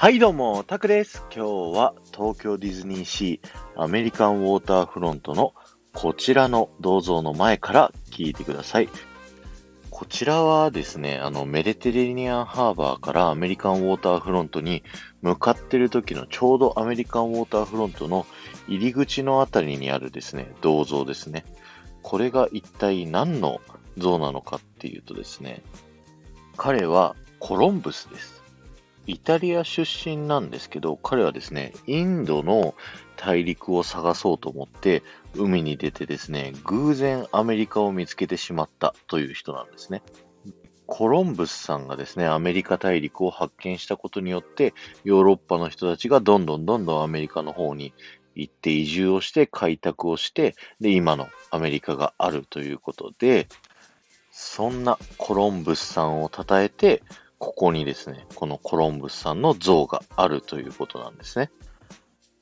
はいどうも、タクです。今日は東京ディズニーシーアメリカンウォーターフロントのこちらの銅像の前から聞いてください。こちらはですね、あのメディテレニアンハーバーからアメリカンウォーターフロントに向かってる時のちょうどアメリカンウォーターフロントの入り口のあたりにあるですね、銅像ですね。これが一体何の像なのかっていうとですね、彼はコロンブスです。イタリア出身なんですけど、彼はですね、インドの大陸を探そうと思って、海に出てですね、偶然アメリカを見つけてしまったという人なんですね。コロンブスさんがですね、アメリカ大陸を発見したことによって、ヨーロッパの人たちがどんどんどんどんアメリカの方に行って移住をして開拓をして、で、今のアメリカがあるということで、そんなコロンブスさんを称えて、ここにですね、このコロンブスさんの像があるということなんですね。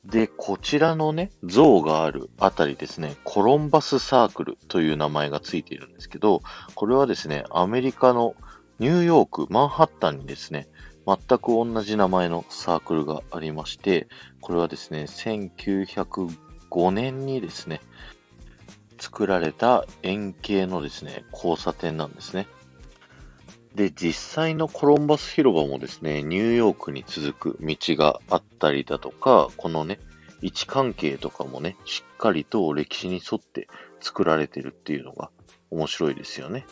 で、こちらのね、像があるあたりですね、コロンバスサークルという名前がついているんですけど、これはですね、アメリカのニューヨーク、マンハッタンにですね、全く同じ名前のサークルがありまして、これはですね、1905年にですね、作られた円形のですね、交差点なんですね。で、実際のコロンバス広場もですね、ニューヨークに続く道があったりだとか、このね、位置関係とかもね、しっかりと歴史に沿って作られてるっていうのが面白いですよね。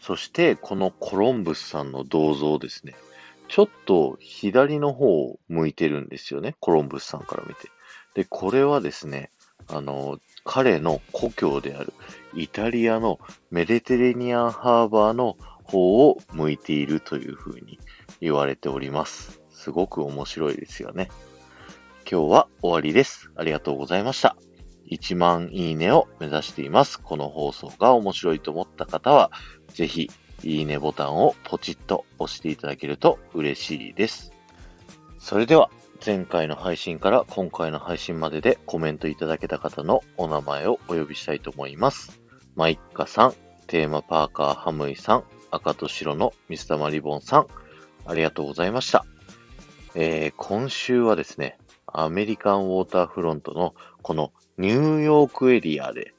そして、このコロンブスさんの銅像ですね、ちょっと左の方を向いてるんですよね、コロンブスさんから見て。で、これはですね、あの、彼の故郷であるイタリアのメディテレニアンハーバーの方を向いているというふうに言われております。すごく面白いですよね。今日は終わりです。ありがとうございました。1万いいねを目指しています。この放送が面白いと思った方は、ぜひいいねボタンをポチッと押していただけると嬉しいです。それでは、前回の配信から今回の配信まででコメントいただけた方のお名前をお呼びしたいと思います。マイッカさん、テーマパーカーハムイさん、赤と白のミスタマリボンさん、ありがとうございました。えー、今週はですね、アメリカンウォーターフロントのこのニューヨークエリアで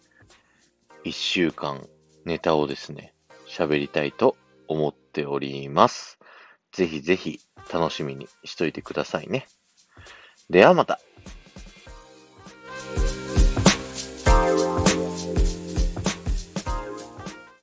1週間ネタをですね、喋りたいと思っております。ぜひぜひ楽しみにしといてくださいね。ではまた。